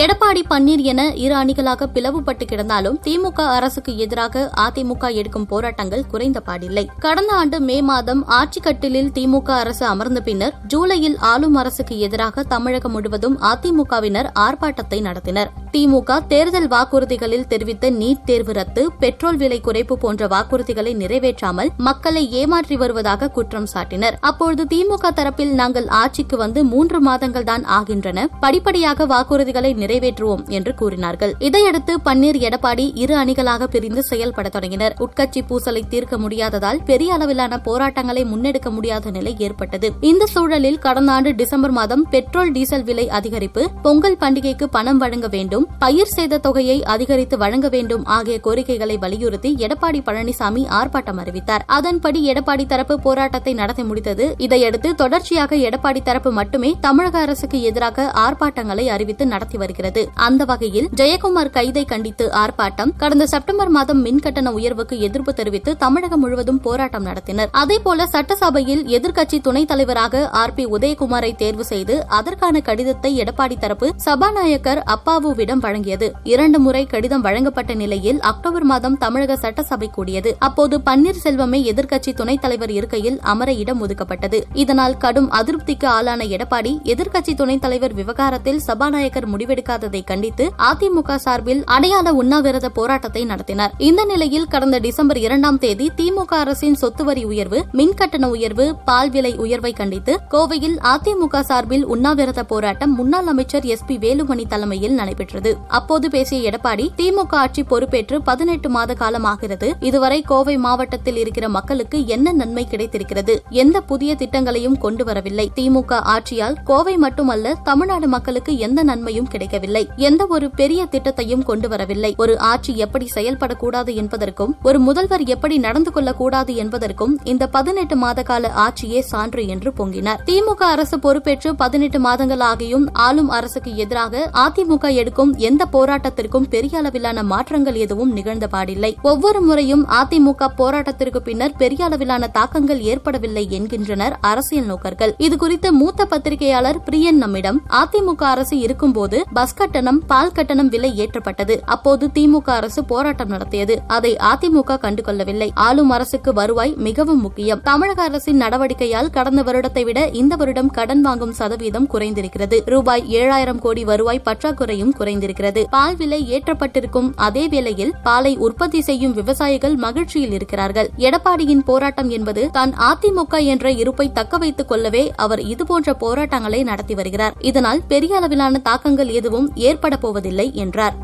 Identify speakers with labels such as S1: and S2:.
S1: Edappadi Panneer என இரு அணிகளாக பிளவுபட்டு கிடந்தாலும் திமுக அரசுக்கு எதிராக அதிமுக எடுக்கும் போராட்டங்கள் குறைந்த பாடில்லை. கடந்த ஆண்டு மே மாதம் ஆட்சிக்கட்டிலில் திமுக அரசு அமர்ந்த பின்னர் ஜூலையில் ஆளும் அரசுக்கு எதிராக தமிழகம் முழுவதும் அதிமுகவினர் ஆர்ப்பாட்டத்தை நடத்தினர். திமுக தேர்தல் வாக்குறுதிகளில் தெரிவித்த நீட் தேர்வு ரத்து பெட்ரோல் விலை குறைப்பு போன்ற வாக்குறுதிகளை நிறைவேற்றாமல் மக்களை ஏமாற்றி வருவதாக குற்றம் சாட்டினர். அப்பொழுது திமுக தரப்பில் நாங்கள் ஆட்சிக்கு வந்து மூன்று மாதங்கள் தான் ஆகின்றன. படிப்படியாக வாக்குறுதிகளை நிறைவேற்றுவோம் என்று கூறினார்கள். இதையடுத்து பன்னீர் எடப்பாடி இரு அணிகளாக பிரிந்து செயல்பட தொடங்கினர். உட்கட்சி பூசலை தீர்க்க முடியாததால் பெரிய அளவிலான போராட்டங்களை முன்னெடுக்க முடியாத நிலை ஏற்பட்டது. இந்த சூழலில் கடந்த ஆண்டு டிசம்பர் மாதம் பெட்ரோல் டீசல் விலை அதிகரிப்பு பொங்கல் பண்டிகைக்கு பணம் வழங்க வேண்டும் பயிர் சேத தொகையை அதிகரித்து வழங்க வேண்டும் ஆகிய கோரிக்கைகளை வலியுறுத்தி எடப்பாடி பழனிசாமி ஆர்ப்பாட்டம் அறிவித்தார். அதன்படி எடப்பாடி தரப்பு போராட்டத்தை நடத்தி முடித்தது. இதையடுத்து தொடர்ச்சியாக எடப்பாடி தரப்பு மட்டுமே தமிழக அரசுக்கு எதிராக ஆர்ப்பாட்டங்களை அறிவித்து நடத்தி வருகிறது அந்த வகையில் ஜெயக்குமார் கைதை கண்டித்து ஆர்ப்பாட்டம் கடந்த செப்டம்பர் மாதம் மின்கட்டண உயர்வுக்கு எதிர்ப்பு தெரிவித்து தமிழகம் முழுவதும் போராட்டம் நடத்தினர். அதேபோல சட்டசபையில் எதிர்க்கட்சி துணைத் தலைவராக ஆர் பி உதயகுமாரை தேர்வு செய்து அதற்கான கடிதத்தை எடப்பாடி தரப்பு சபாநாயகர் அப்பாவுவிடம் வழங்கியது. இரண்டு முறை கடிதம் வழங்கப்பட்ட நிலையில் அக்டோபர் மாதம் தமிழக சட்டசபை கூடியது. அப்போது பன்னீர்செல்வமே எதிர்க்கட்சி துணைத் தலைவர் இருக்கையில் அமர இடம் ஒதுக்கப்பட்டது. இதனால் கடும் அதிருப்திக்கு ஆளான எடப்பாடி எதிர்க்கட்சி துணைத் தலைவர் விவகாரத்தில் சபாநாயகர் எடுக்காததை கண்டித்து அதிமுக சார்பில் அடையாள உண்ணாவிரத போராட்டத்தை நடத்தினர். இந்த நிலையில் கடந்த டிசம்பர் இரண்டாம் தேதி திமுக அரசின் சொத்து வரி உயர்வு மின்கட்டண உயர்வு பால் விலை உயர்வை கண்டித்து கோவையில் அதிமுக சார்பில் உண்ணாவிரத போராட்டம் முன்னாள் அமைச்சர் எஸ் பி வேலுமணி தலைமையில் நடைபெற்றது. அப்போது பேசிய எடப்பாடி திமுக ஆட்சி பொறுப்பேற்று பதினெட்டு மாத காலமாகிறது. இதுவரை கோவை மாவட்டத்தில் இருக்கிற மக்களுக்கு என்ன நன்மை கிடைத்திருக்கிறது? எந்த புதிய திட்டங்களையும் கொண்டு வரவில்லை. திமுக ஆட்சியால் கோவை மட்டுமல்ல தமிழ்நாடு மக்களுக்கு எந்த நன்மையும் கிடைக்கவில்லை எந்த ஒரு பெரிய திட்டத்தையும் கொண்டு வரவில்லை ஒரு ஆட்சி எப்படி செயல்படக்கூடாது என்பதற்கும் ஒரு முதல்வர் எப்படி நடந்து கொள்ளக்கூடாது என்பதற்கும் இந்த பதினெட்டு மாத கால ஆட்சியே சான்று என்று பொங்கினார். திமுக அரசு பொறுப்பேற்று பதினெட்டு மாதங்கள் ஆகியும் ஆளும் அரசுக்கு எதிராக அதிமுக எடுக்கும் எந்த போராட்டத்திற்கும் பெரிய அளவிலான மாற்றங்கள் எதுவும் நிகழ்ந்த பாடில்லை. ஒவ்வொரு முறையும் அதிமுக போராட்டத்திற்கு பின்னர் பெரிய அளவிலான தாக்கங்கள் ஏற்படவில்லை என்கின்றனர் அரசியல் நோக்கர்கள். இதுகுறித்து மூத்த பத்திரிகையாளர் பிரியன் நம்மிடம் அதிமுக அரசு இருக்கும்போது பஸ் கட்டணம் பால் கட்டணம் விலை ஏற்றப்பட்டது. அப்போது திமுக அரசு போராட்டம் நடத்தியது. அதை அதிமுக கண்டுகொள்ளவில்லை. ஆளும் அரசுக்கு வருவாய் மிகவும் முக்கியம். தமிழக அரசின் நடவடிக்கையால் கடந்த வருடத்தை விட இந்த வருடம் கடன் வாங்கும் சதவீதம் குறைந்திருக்கிறது. ரூபாய் ஏழாயிரம் கோடி வருவாய் பற்றாக்குறையும் குறைந்திருக்கிறது. பால் விலை ஏற்றப்பட்டிருக்கும் அதே வேளையில் பாலை உற்பத்தி செய்யும் விவசாயிகள் மகிழ்ச்சியில் இருக்கிறார்கள். எடப்பாடியின் போராட்டம் என்பது தான் அதிமுக என்ற இருப்பை தக்க வைத்துக் கொள்ளவே அவர் இதுபோன்ற போராட்டங்களை நடத்தி வருகிறார். இதனால் பெரிய அளவிலான தாக்கங்கள் எதுவும் ஏற்பட போவதில்லை என்றார்.